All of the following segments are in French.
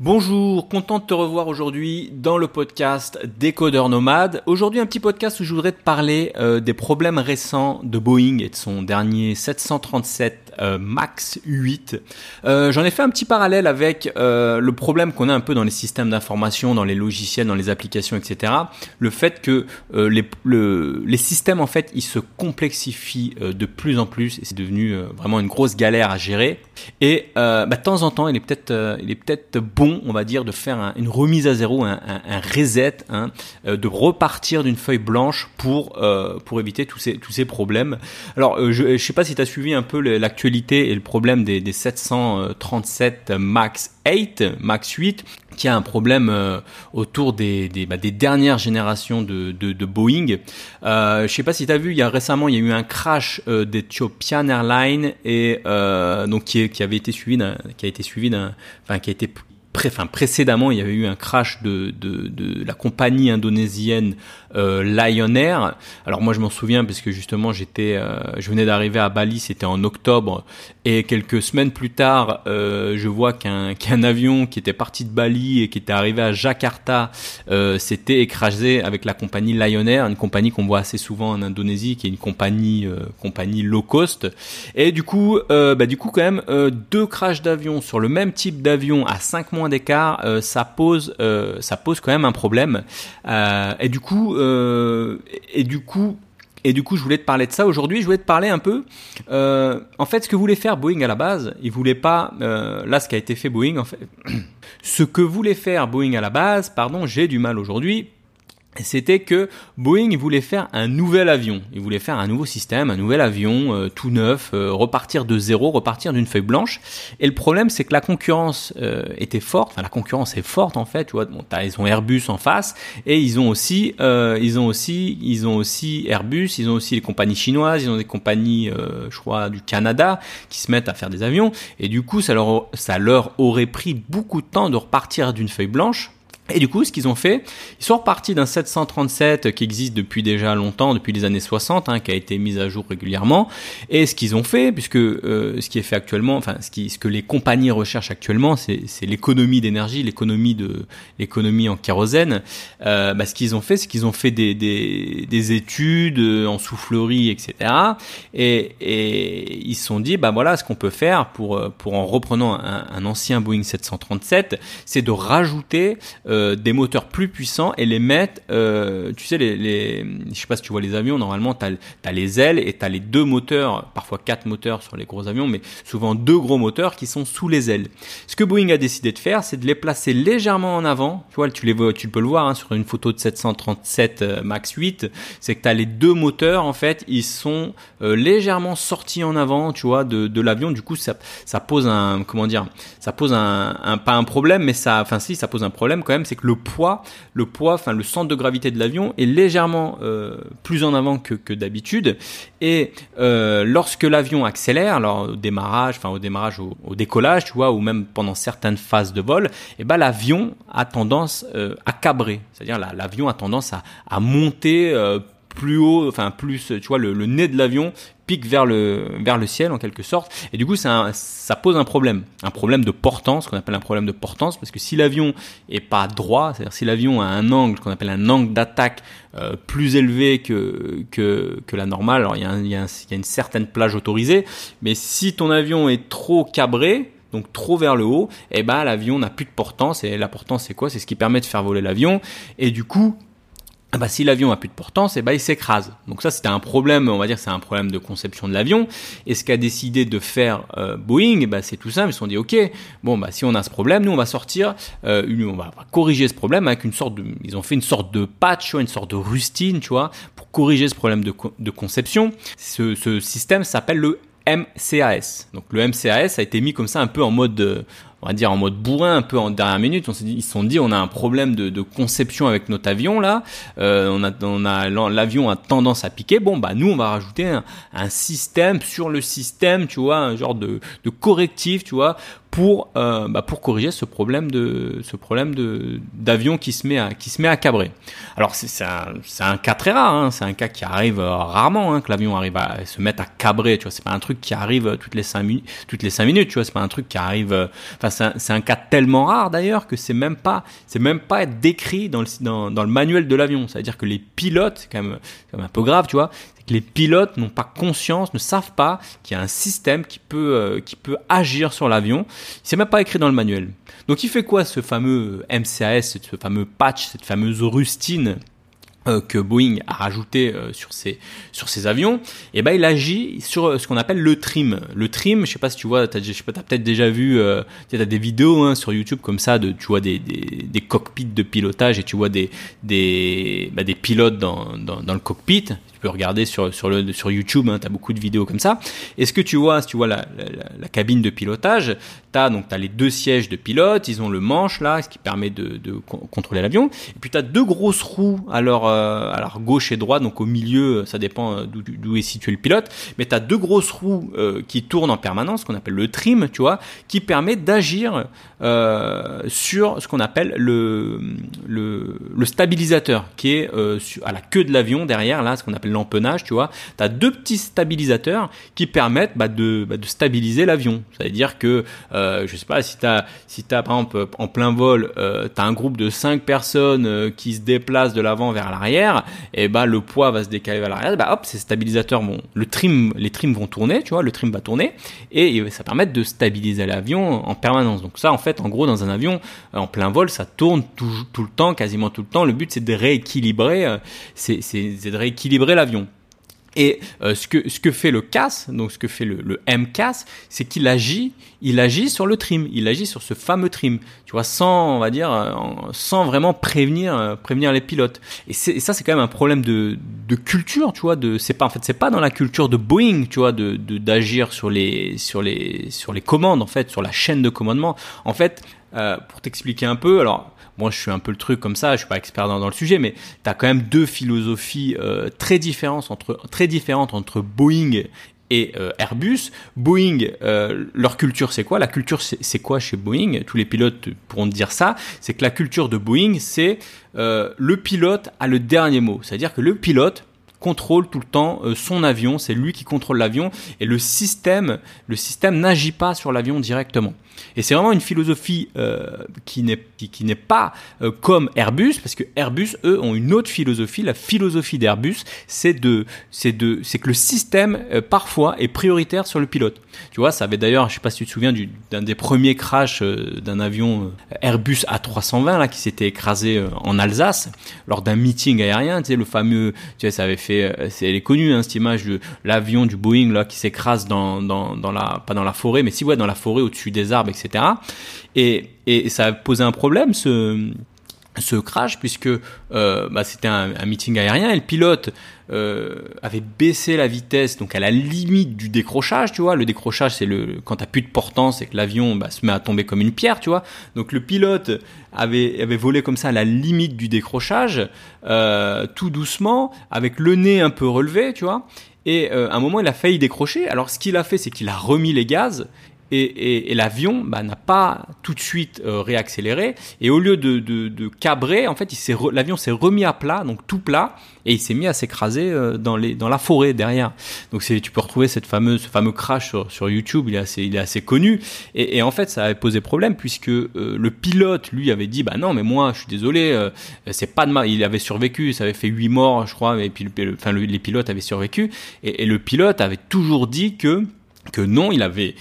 Bonjour, content de te revoir aujourd'hui dans le podcast Décodeur Nomade. Aujourd'hui un petit podcast où je voudrais te parler euh, des problèmes récents de Boeing et de son dernier 737 euh, Max 8. Euh, J'en ai fait un petit parallèle avec euh, le problème qu'on a un peu dans les systèmes d'information, dans les logiciels, dans les applications, etc. Le fait que les, le, les systèmes en fait ils se complexifient de plus en plus et c'est devenu vraiment une grosse galère à gérer. Et bah, de temps en temps il est peut-être peut-être bon on va dire, de faire une remise à zéro, un, reset, hein, de repartir d'une feuille blanche pour pour éviter tous ces tous ces problèmes. Alors, je, ne sais pas si tu as suivi un peu l'actualité et le problème des, des 737 Max 8, Max 8 qui a un problème autour des, des, bah, des, dernières générations de, Boeing. Euh, je sais pas si tu as vu, il y a récemment, il y a eu un crash euh, d'Ethiopian Airlines et donc qui, avait été suivi qui a été suivi d'un, enfin qui a été précédemment, il y avait eu un crash de la compagnie indonésienne euh, Lion Air. Alors moi, je m'en souviens parce que justement, j'étais, euh, je venais d'arriver à Bali, c'était en octobre, et quelques semaines plus tard, euh, je vois qu'un qu'un avion qui était parti de Bali et qui était arrivé à Jakarta euh, s'était écrasé avec la compagnie Lion Air, une compagnie qu'on voit assez souvent en Indonésie, qui est une compagnie compagnie low cost. Et du coup, bah, du coup, quand même, deux crashs d'avion sur le même type d'avion à 5 mois d'écart, ça pose, ça pose quand même un problème. Et du coup, et du coup, et du coup, je voulais te parler de ça aujourd'hui. Je voulais te parler un peu. en fait, ce que voulait faire Boeing à la base, il voulait pas. là, ce qui a été fait Boeing, en fait, ce que voulait faire Boeing à la base, pardon, j'ai du mal aujourd'hui c'était que Boeing voulait faire un nouvel avion. Il voulait faire un nouveau système, un nouvel avion euh, tout neuf, euh, repartir de zéro, repartir d'une feuille blanche. Et le problème, c'est que la concurrence euh, était forte. Enfin, la concurrence est forte en fait. Tu vois, bon, ils ont Airbus en face et ils ont aussi, ils ont aussi, ils ont aussi Airbus. Ils ont aussi les compagnies chinoises. Ils ont des compagnies, je crois, du Canada qui se mettent à faire des avions. Et du coup, ça leur, ça leur aurait pris beaucoup de temps de repartir d'une feuille blanche et du coup, ce qu'ils ont fait, ils sont repartis d'un 737 qui existe depuis déjà longtemps, depuis les années 60, hein, qui a été mis à jour régulièrement. Et ce qu'ils ont fait, puisque euh, ce qui est fait actuellement, enfin ce, qui, ce que les compagnies recherchent actuellement, c'est l'économie d'énergie, l'économie de l'économie en kérosène. Euh, bah, ce qu'ils ont fait, c'est qu'ils ont fait des, des, des, études en soufflerie, etc. Et, et ils se sont dit, bah voilà, ce qu'on peut faire pour pour en reprenant un, un ancien Boeing 737, c'est de rajouter euh, euh, des moteurs plus puissants et les mettre, euh, tu sais, les, les, je sais pas si tu vois les avions, normalement tu as, les ailes et tu as les deux moteurs, parfois quatre moteurs sur les gros avions, mais souvent deux gros moteurs qui sont sous les ailes. Ce que Boeing a décidé de faire, c'est de les placer légèrement en avant. Tu vois, tu les vois, tu peux le voir hein, sur une photo de 737 euh, Max 8, c'est que tu as les deux moteurs en fait, ils sont légèrement sortis en avant, tu vois, de, l'avion. Du coup, ça, pose un, comment dire, ça pose un, pas un problème, mais ça, enfin si, ça pose un problème quand même c'est que le poids, le poids, enfin le centre de gravité de l'avion est légèrement euh, plus en avant que, d'habitude. Et euh, lorsque l'avion accélère, alors au démarrage, enfin au démarrage, au, décollage, tu vois, ou même pendant certaines phases de vol, et eh ben l'avion a tendance euh, à cabrer, c'est-à-dire l'avion a tendance à, monter plus haut, enfin plus, tu vois, le nez de l'avion pique vers le, ciel en quelque sorte. Et du coup, ça, pose un problème, un problème de portance, ce qu'on appelle un problème de portance, parce que si l'avion est pas droit, c'est-à-dire si l'avion a un angle qu'on appelle un angle d'attaque euh, plus élevé que, que, que la normale, alors il y, a y une certaine plage autorisée, mais si ton avion est trop cabré, donc trop vers le haut, eh ben l'avion n'a plus de portance et la portance c'est quoi? C'est ce qui permet de faire voler l'avion. Et du coup bah, si l'avion a plus de portance, et eh bah, il s'écrase. Donc ça, c'était un problème, on va dire, c'est un problème de conception de l'avion. Et ce qu'a décidé de faire euh, Boeing, bah, c'est tout simple. Ils se sont dit, ok, bon, bah, si on a ce problème, nous, on va sortir, euh, on va corriger ce problème avec une sorte ils ont fait une sorte de patch, une sorte de rustine, tu vois, pour corriger ce problème de, de conception. Ce, ce système s'appelle le MCAS. Donc le MCAS a été mis comme ça un peu en mode, on va dire en mode bourrin, un peu en dernière minute. On s'est dit, ils se sont dit, on a un problème de, conception avec notre avion là. Euh, on a, on a l'avion a tendance à piquer. Bon bah nous on va rajouter un, système sur le système, tu vois, un genre de, correctif, tu vois, pour euh, bah, pour corriger ce problème de ce problème de d'avion qui se met à qui se met à cabrer. Alors c'est un, cas très rare, hein, c'est un cas qui arrive euh, rarement hein, que l'avion arrive à se mettre à cabrer, tu vois, c'est pas un truc qui arrive toutes les cinq minutes toutes les cinq minutes, tu vois, c'est pas un truc qui arrive. C'est un, cas tellement rare d'ailleurs que c'est même pas c'est même pas décrit dans le dans, le manuel de l'avion. C'est-à-dire que les pilotes, quand même, quand même un peu grave, tu vois, que les pilotes n'ont pas conscience, ne savent pas qu'il y a un système qui peut euh, qui peut agir sur l'avion. C'est même pas écrit dans le manuel. Donc il fait quoi ce fameux MCAS, ce fameux patch, cette fameuse rustine que Boeing a rajouté euh, sur ses sur ses avions, et eh ben il agit sur euh, ce qu'on appelle le trim. Le trim, je sais pas si tu vois, t'as, je t'as peut-être déjà vu, euh, as des vidéos hein, sur YouTube comme ça de, tu vois des, des, des, cockpits de pilotage et tu vois des des bah, des pilotes dans, dans, dans le cockpit tu peux regarder sur, sur, le, sur YouTube, hein, tu as beaucoup de vidéos comme ça. Et ce que tu vois, si tu vois la, la, cabine de pilotage, tu as, donc, as les deux sièges de pilote, ils ont le manche là, ce qui permet de, de contrôler l'avion. Et puis tu as deux grosses roues leur, euh, leur gauche et droite, donc au milieu, ça dépend euh, d'où est situé le pilote, mais tu as deux grosses roues euh, qui tournent en permanence, qu'on appelle le trim, tu vois, qui permet d'agir euh, sur ce qu'on appelle le, le, stabilisateur, qui est euh, à la queue de l'avion derrière, là, ce qu'on appelle l'empennage, tu vois, tu as deux petits stabilisateurs qui permettent bah, de, bah, de stabiliser l'avion. C'est-à-dire que, euh, je sais pas, si tu as, si as, par exemple, en plein vol, euh, tu as un groupe de cinq personnes euh, qui se déplacent de l'avant vers l'arrière, et bah, le poids va se décaler vers l'arrière, bah, hop, ces stabilisateurs vont, le trim, les trims vont tourner, tu vois, le trim va tourner, et, ça permet de stabiliser l'avion en permanence. Donc ça, en fait, en gros, dans un avion, en plein vol, ça tourne tout, tout le temps, quasiment tout le temps. Le but, c'est de rééquilibrer, euh, c'est de rééquilibrer l'avion. Et euh, ce que ce que fait le CAS, donc ce que fait le, le MCAS, c'est qu'il agit, il agit sur le trim, il agit sur ce fameux trim, tu vois, sans on va dire, euh, sans vraiment prévenir euh, prévenir les pilotes. Et, et ça c'est quand même un problème de, de culture, tu vois, de c'est pas en fait c'est pas dans la culture de Boeing, tu vois, de d'agir sur les sur les sur les commandes en fait, sur la chaîne de commandement. En fait, euh, pour t'expliquer un peu, alors moi je suis un peu le truc comme ça, je suis pas expert dans, le sujet, mais tu as quand même deux philosophies euh, très différentes entre Boeing et euh, Airbus. Boeing, leur culture c'est quoi? La culture c'est quoi chez Boeing? Tous les pilotes pourront dire ça. C'est que la culture de Boeing c'est le pilote a le dernier mot. C'est-à-dire que le pilote contrôle tout le temps son avion, c'est lui qui contrôle l'avion et le système, le système n'agit pas sur l'avion directement. Et c'est vraiment une philosophie euh, qui n'est qui, n'est pas euh, comme Airbus parce que Airbus eux ont une autre philosophie. La philosophie d'Airbus, c'est de c'est de c'est que le système euh, parfois est prioritaire sur le pilote. Tu vois, ça avait d'ailleurs, je sais pas si tu te souviens d'un des premiers crashs d'un avion Airbus A320 là qui s'était écrasé en Alsace lors d'un meeting aérien. Tu sais le fameux, tu sais, ça avait fait, c'est elle est connue hein, cette image de l'avion du Boeing là qui s'écrase dans dans dans la pas dans la forêt mais si ouais dans la forêt au-dessus des arbres etc. Et, et ça a posé un problème, ce, ce crash, puisque euh, bah, c'était un, meeting aérien et le pilote euh, avait baissé la vitesse, donc à la limite du décrochage, tu vois. Le décrochage, c'est le quand t'as plus de portance et que l'avion bah, se met à tomber comme une pierre, tu vois. Donc le pilote avait avait volé comme ça à la limite du décrochage, euh, tout doucement, avec le nez un peu relevé, tu vois. Et à un moment, il a failli décrocher. Alors ce qu'il a fait, c'est qu'il a remis les gaz et, et, et l'avion bah, n'a pas tout de suite euh, réaccéléré. Et au lieu de, de, de cabrer en fait l'avion s'est remis à plat donc tout plat et il s'est mis à s'écraser euh, dans dans la forêt derrière. Donc tu peux retrouver cette fameuse ce fameux crash sur, sur YouTube il est assez il est assez connu. Et, et en fait ça avait posé problème puisque euh, le pilote lui avait dit bah non mais moi je suis désolé euh, c'est pas de mal il avait survécu ça avait fait huit morts je crois et puis le, enfin les pilotes avaient survécu. Et, et le pilote avait toujours dit que que non, il avait,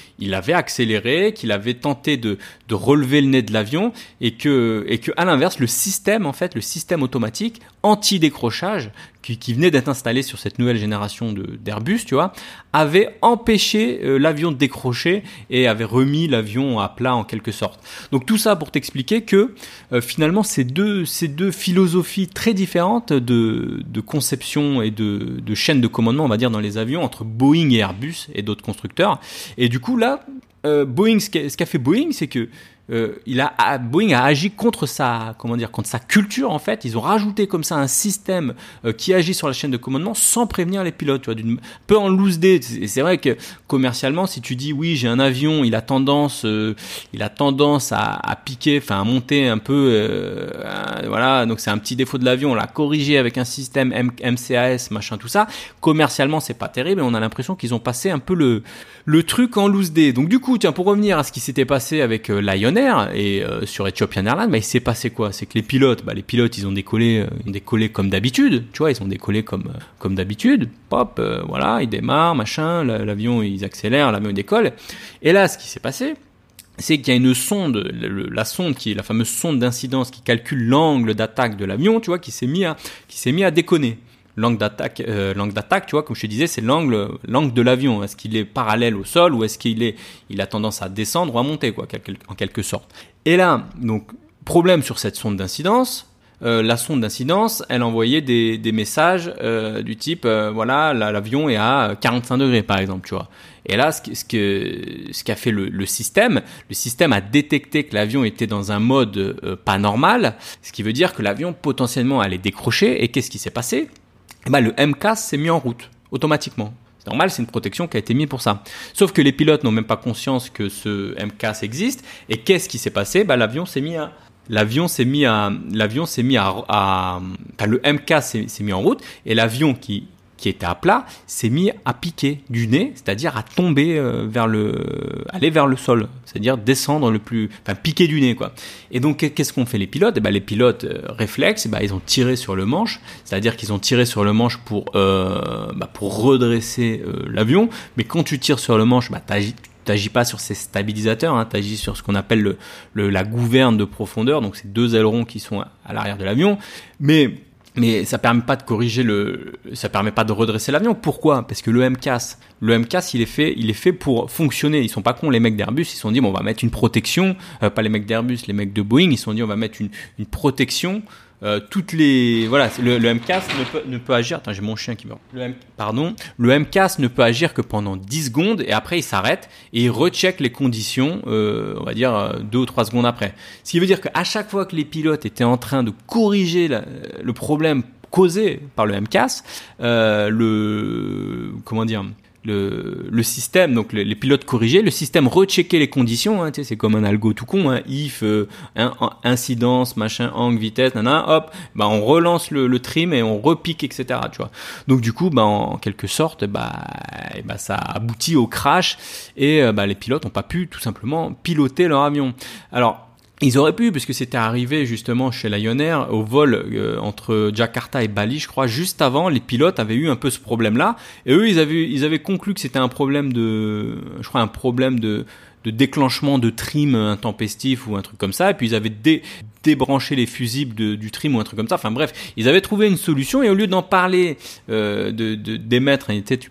accéléré, qu'il avait tenté de, de relever le nez de l'avion et que, et que, à l'inverse, le système, en fait, le système automatique anti-décrochage qui, venait d'être installé sur cette nouvelle génération d'Airbus, tu vois, avait empêché euh, l'avion de décrocher et avait remis l'avion à plat en quelque sorte. Donc tout ça pour t'expliquer que euh, finalement ces deux, ces deux philosophies très différentes de, conception et de, de chaîne de commandement, on va dire, dans les avions entre Boeing et Airbus et d'autres constructeurs. Et du coup là, euh, Boeing, ce qu'a fait Boeing, c'est que euh, il a Boeing a agi contre sa comment dire contre sa culture en fait. Ils ont rajouté comme ça un système euh, qui agit sur la chaîne de commandement sans prévenir les pilotes. Tu vois, d'une peu en loose day. C'est vrai que commercialement, si tu dis oui, j'ai un avion, il a tendance, euh, il a tendance à, à piquer, enfin à monter un peu, euh, voilà. Donc c'est un petit défaut de l'avion. On l'a corrigé avec un système MCAS, machin, tout ça. Commercialement, c'est pas terrible. Et on a l'impression qu'ils ont passé un peu le le truc en loose day. Donc du coup, tiens, pour revenir à ce qui s'était passé avec Lion Et sur Ethiopian Airlines, bah, il s'est passé quoi? C'est que les pilotes, bah, les pilotes, ils ont décollé, ils ont décollé comme d'habitude. Tu vois, ils ont décollé comme comme d'habitude. Pop, voilà, ils démarrent, machin. L'avion, ils accélèrent, l'avion décolle. Et là, ce qui s'est passé, c'est qu'il y a une sonde, la sonde qui est la fameuse sonde d'incidence qui calcule l'angle d'attaque de l'avion, tu vois, qui s'est mis à, qui s'est mis à déconner. L'angle d'attaque, euh, d'attaque, tu vois, comme je te disais, c'est l'angle, l'angle de l'avion. Est-ce qu'il est parallèle au sol ou est-ce qu'il est, il a tendance à descendre ou à monter, quoi, en quelque sorte. Et là, donc, problème sur cette sonde d'incidence, euh, la sonde d'incidence, elle envoyait des, messages euh, du type, voilà, l'avion est à 45 degrés par exemple, tu vois. Et là, ce, ce que ce qu'a fait le, système, le système a détecté que l'avion était dans un mode pas normal, ce qui veut dire que l'avion potentiellement allait décrocher. Et qu'est-ce qui s'est passé? Eh ben, le MCAS s'est mis en route automatiquement. C'est normal, c'est une protection qui a été mise pour ça. Sauf que les pilotes n'ont même pas conscience que ce MCAS existe. Et qu'est-ce qui s'est passé? Ben, L'avion s'est mis à l'avion s'est mis à l'avion s'est mis à, le MK s'est mis en route et l'avion qui qui était à plat s'est mis à piquer du nez, c'est-à-dire à tomber euh, vers le aller vers le sol, c'est-à-dire descendre le plus enfin piquer du nez quoi. Et donc qu'est-ce qu'ont fait les pilotes? Eh ben les pilotes euh, réflexes, eh ben, ils ont tiré sur le manche, c'est-à-dire qu'ils ont tiré sur le manche pour euh, bah, pour redresser euh, l'avion, mais quand tu tires sur le manche, bah t'agis pas sur ces stabilisateurs, hein, t'agis sur ce qu'on appelle le, le, la gouverne de profondeur, donc ces deux ailerons qui sont à, l'arrière de l'avion. Mais mais ça permet pas de corriger le, ça permet pas de redresser l'avion. Pourquoi? Parce que le MCAS, le MCAS, il est fait, il est fait pour fonctionner. Ils sont pas cons les mecs d'Airbus. Ils sont dit bon, on va mettre une protection, euh, pas les mecs d'Airbus, les mecs de Boeing. Ils sont dit on va mettre une, une protection euh, toutes les voilà le, le MCAS ne peut, ne peut agir attends j'ai mon chien qui meurt. Le pardon. Le MCAS ne peut agir que pendant 10 secondes et après il s'arrête et il recheck les conditions euh, on va dire euh, deux ou trois secondes après. Ce qui veut dire qu'à chaque fois que les pilotes étaient en train de corriger le problème causé par le MCAS euh, le comment dire le, le système, donc les, pilotes corrigés, le système rechecker les conditions, hein, c'est comme un algo tout con, hein, if, euh, incidence, machin, angle, vitesse, nanana, hop, bah on relance le, le, trim et on repique, etc. Tu vois. Donc du coup, bah en quelque sorte, bah, bah ça aboutit au crash et euh, bah, les pilotes n'ont pas pu tout simplement piloter leur avion. Alors ils auraient pu, puisque c'était arrivé justement chez Lion Air, au vol euh, entre Jakarta et Bali, je crois, juste avant, les pilotes avaient eu un peu ce problème-là. Et eux, ils avaient, ils avaient conclu que c'était un problème de, je crois, un problème de, de déclenchement de trim intempestif ou un truc comme ça. Et puis ils avaient dé, débranché les fusibles de, du trim ou un truc comme ça. Enfin bref, ils avaient trouvé une solution et au lieu d'en parler, euh, de d'émettre,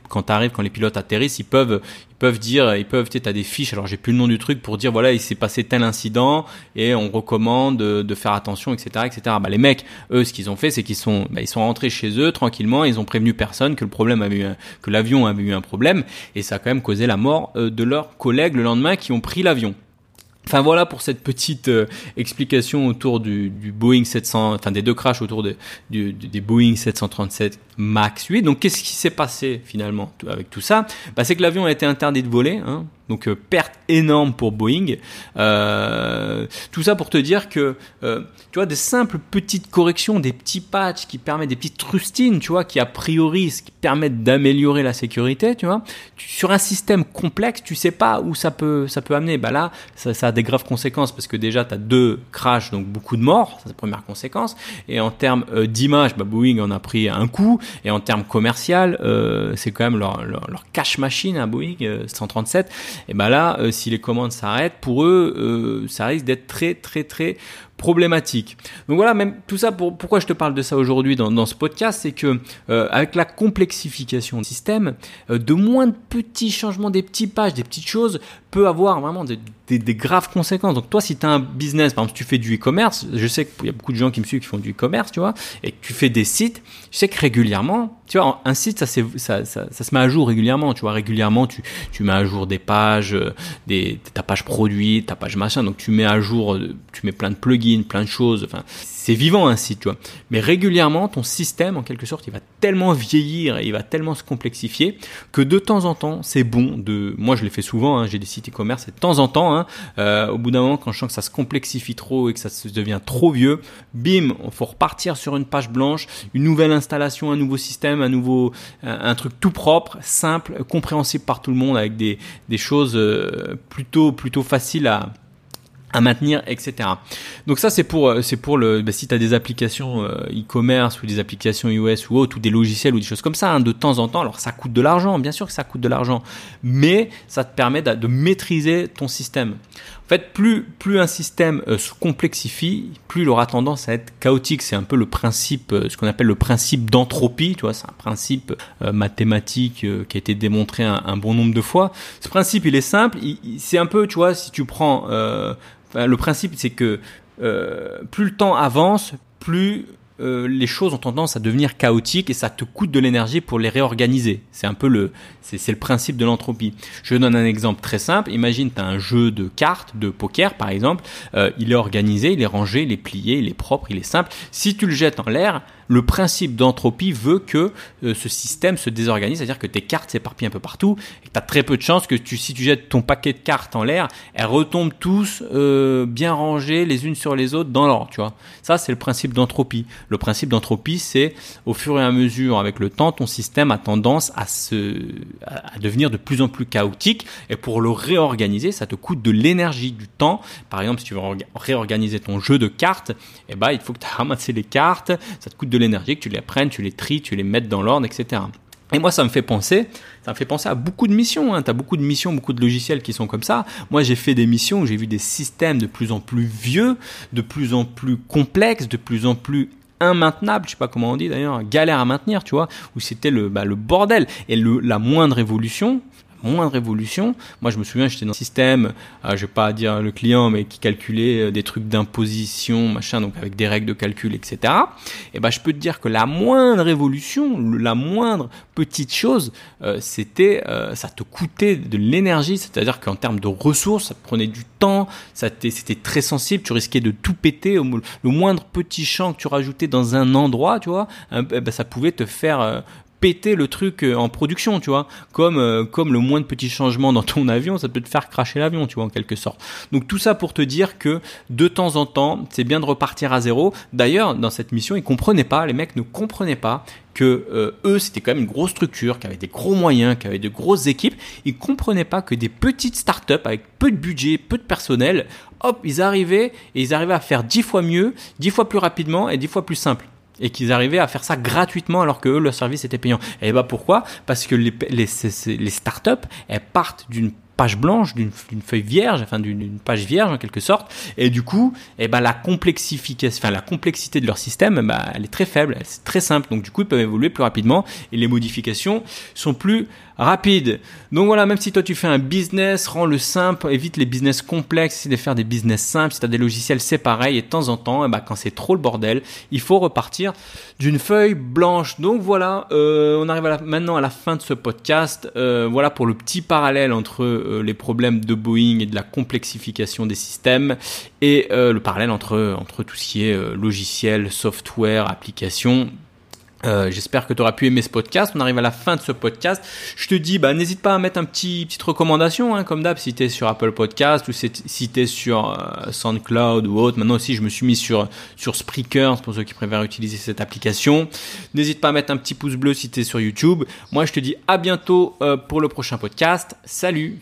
quand t'arrives, quand les pilotes atterrissent, ils peuvent peuvent dire, ils peuvent, tu as des fiches, alors j'ai plus le nom du truc pour dire voilà il s'est passé tel incident et on recommande de, faire attention, etc., etc. Bah les mecs, eux, ce qu'ils ont fait, c'est qu'ils sont, bah, ils sont rentrés chez eux tranquillement, ils ont prévenu personne que le problème avait eu, que l'avion avait eu un problème et ça a quand même causé la mort euh, de leurs collègues le lendemain qui ont pris l'avion. Enfin voilà pour cette petite euh, explication autour du, Boeing 700, enfin des deux crashs autour de, du, des Boeing 737 Max 8. Donc qu'est-ce qui s'est passé finalement avec tout ça? Bah, C'est que l'avion a été interdit de voler, hein, donc euh, perte énorme pour Boeing. Euh, tout ça pour te dire que euh, tu vois des simples petites corrections, des petits patchs qui permettent des petites rustines, tu vois, qui a priori qui permettent d'améliorer la sécurité, tu vois. sur un système complexe, tu sais pas où ça peut ça peut amener. Bah là, ça, ça a des graves conséquences parce que déjà tu as deux crashs, donc beaucoup de morts, c'est la première conséquence. Et en termes euh, d'image, bah, Boeing en a pris un coup. Et en termes commercial, euh, c'est quand même leur, leur, leur, cash machine à hein, Boeing 137 et ben là, euh, si les commandes s'arrêtent, pour eux, euh, ça risque d'être très très très problématique. Donc voilà, même tout ça pour pourquoi je te parle de ça aujourd'hui dans, ce podcast, c'est que euh, avec la complexification du système, euh, de moins de petits changements, des petits pages, des petites choses peut avoir vraiment des, des, graves conséquences. Donc toi, si tu as un business, par exemple, tu fais du e-commerce, je sais qu'il y a beaucoup de gens qui me suivent qui font du e-commerce, tu vois, et que tu fais des sites, je sais que régulièrement, tu vois, un site, ça, ça, ça, ça, se met à jour régulièrement, tu vois, régulièrement, tu, tu mets à jour des pages, euh, des, ta page produit, ta page machin, donc tu mets à jour, tu mets plein de plugins, plein de choses, enfin, c'est vivant un site, tu vois. Mais régulièrement, ton système, en quelque sorte, il va tellement vieillir et il va tellement se complexifier que de temps en temps, c'est bon de. Moi, je l'ai fait souvent. Hein, j'ai des sites e-commerce et de temps en temps, hein, euh, au bout d'un moment, quand je sens que ça se complexifie trop et que ça se devient trop vieux, bim, il faut repartir sur une page blanche, une nouvelle installation, un nouveau système, un nouveau, un, truc tout propre, simple, compréhensible par tout le monde, avec des, des choses euh, plutôt plutôt faciles à à maintenir, etc. Donc ça c'est pour euh, c'est pour le bah, si tu as des applications euh, e-commerce ou des applications iOS ou autres ou des logiciels ou des choses comme ça hein, de temps en temps. Alors ça coûte de l'argent, bien sûr que ça coûte de l'argent, mais ça te permet de, maîtriser ton système. En fait, plus plus un système euh, se complexifie, plus il aura tendance à être chaotique. C'est un peu le principe, ce qu'on appelle le principe d'entropie. Tu vois, c'est un principe mathématique qui a été démontré un, bon nombre de fois. Ce principe, il est simple. C'est un peu, tu vois, si tu prends le principe, c'est que euh, plus le temps avance, plus euh, les choses ont tendance à devenir chaotiques et ça te coûte de l'énergie pour les réorganiser. C'est un peu le, c'est, le principe de l'entropie. Je donne un exemple très simple. Imagine, tu as un jeu de cartes, de poker par exemple. Euh, il est organisé, il est rangé, il est plié, il est propre, il est simple. Si tu le jettes en l'air, le principe d'entropie veut que euh, ce système se désorganise, c'est-à-dire que tes cartes s'éparpillent un peu partout et tu as très peu de chances que tu, si tu jettes ton paquet de cartes en l'air, elles retombent tous euh, bien rangées les unes sur les autres dans l'ordre, tu vois. Ça, c'est le principe d'entropie. Le principe d'entropie, c'est au fur et à mesure, avec le temps, ton système a tendance à se, à devenir de plus en plus chaotique et pour le réorganiser, ça te coûte de l'énergie, du temps. Par exemple, si tu veux réorganiser ton jeu de cartes, eh ben, il faut que tu ramassé les cartes, ça te coûte de l'énergie, que tu les prennes, tu les tries, tu les mettes dans l'ordre, etc. Et moi, ça me fait penser, ça me fait penser à beaucoup de missions. Hein. Tu as beaucoup de missions, beaucoup de logiciels qui sont comme ça. Moi, j'ai fait des missions où j'ai vu des systèmes de plus en plus vieux, de plus en plus complexes, de plus en plus immaintenables, je sais pas comment on dit d'ailleurs, galère à maintenir, tu vois, où c'était le, bah, le bordel. Et le, la moindre évolution, moins de révolution. Moi, je me souviens, j'étais dans un système, euh, je vais pas dire le client, mais qui calculait euh, des trucs d'imposition, machin, donc avec des règles de calcul, etc. Et ben, je peux te dire que la moindre révolution, la moindre petite chose, euh, c'était, euh, ça te coûtait de l'énergie, c'est-à-dire qu'en termes de ressources, ça prenait du temps, ça c'était très sensible, tu risquais de tout péter, le moindre petit champ que tu rajoutais dans un endroit, tu vois, eh ben, ça pouvait te faire péter le truc euh, en production, tu vois. Comme euh, comme le moins de petits changements dans ton avion, ça peut te faire cracher l'avion, tu vois, en quelque sorte. Donc tout ça pour te dire que de temps en temps, c'est bien de repartir à zéro. D'ailleurs, dans cette mission, ils comprenaient pas, les mecs ne comprenaient pas que euh, eux, c'était quand même une grosse structure, qui avait des gros moyens, qui avait de grosses équipes. Ils comprenaient pas que des petites startups avec peu de budget, peu de personnel, hop, ils arrivaient et ils arrivaient à faire dix fois mieux, dix fois plus rapidement et dix fois plus simple et qu'ils arrivaient à faire ça gratuitement alors que eux, leur service était payant. Et bah pourquoi? Parce que les startups, elles partent d'une page blanche, d'une feuille vierge, enfin d'une page vierge en quelque sorte, et du coup, eh ben la complexification, enfin la complexité de leur système, bah, elle est très faible, c'est très simple, donc du coup ils peuvent évoluer plus rapidement et les modifications sont plus rapides. Donc voilà, même si toi tu fais un business, rends le simple, évite les business complexes, essaie de faire des business simples. Si tu as des logiciels, c'est pareil. Et de temps en temps, eh ben, quand c'est trop le bordel, il faut repartir d'une feuille blanche. Donc voilà, euh, on arrive maintenant à la fin de ce podcast. Euh, voilà pour le petit parallèle entre euh, les problèmes de Boeing et de la complexification des systèmes et le parallèle entre, entre tout ce qui est logiciel, software, application. Euh, j'espère que tu auras pu aimer ce podcast. On arrive à la fin de ce podcast. Je te dis, bah, n'hésite pas à mettre un petit petite recommandation, hein, comme d'hab, si tu es sur Apple Podcast ou si tu es sur euh, SoundCloud ou autre. Maintenant aussi, je me suis mis sur sur Spreaker, pour ceux qui préfèrent utiliser cette application. N'hésite pas à mettre un petit pouce bleu si tu es sur YouTube. Moi, je te dis à bientôt euh, pour le prochain podcast. Salut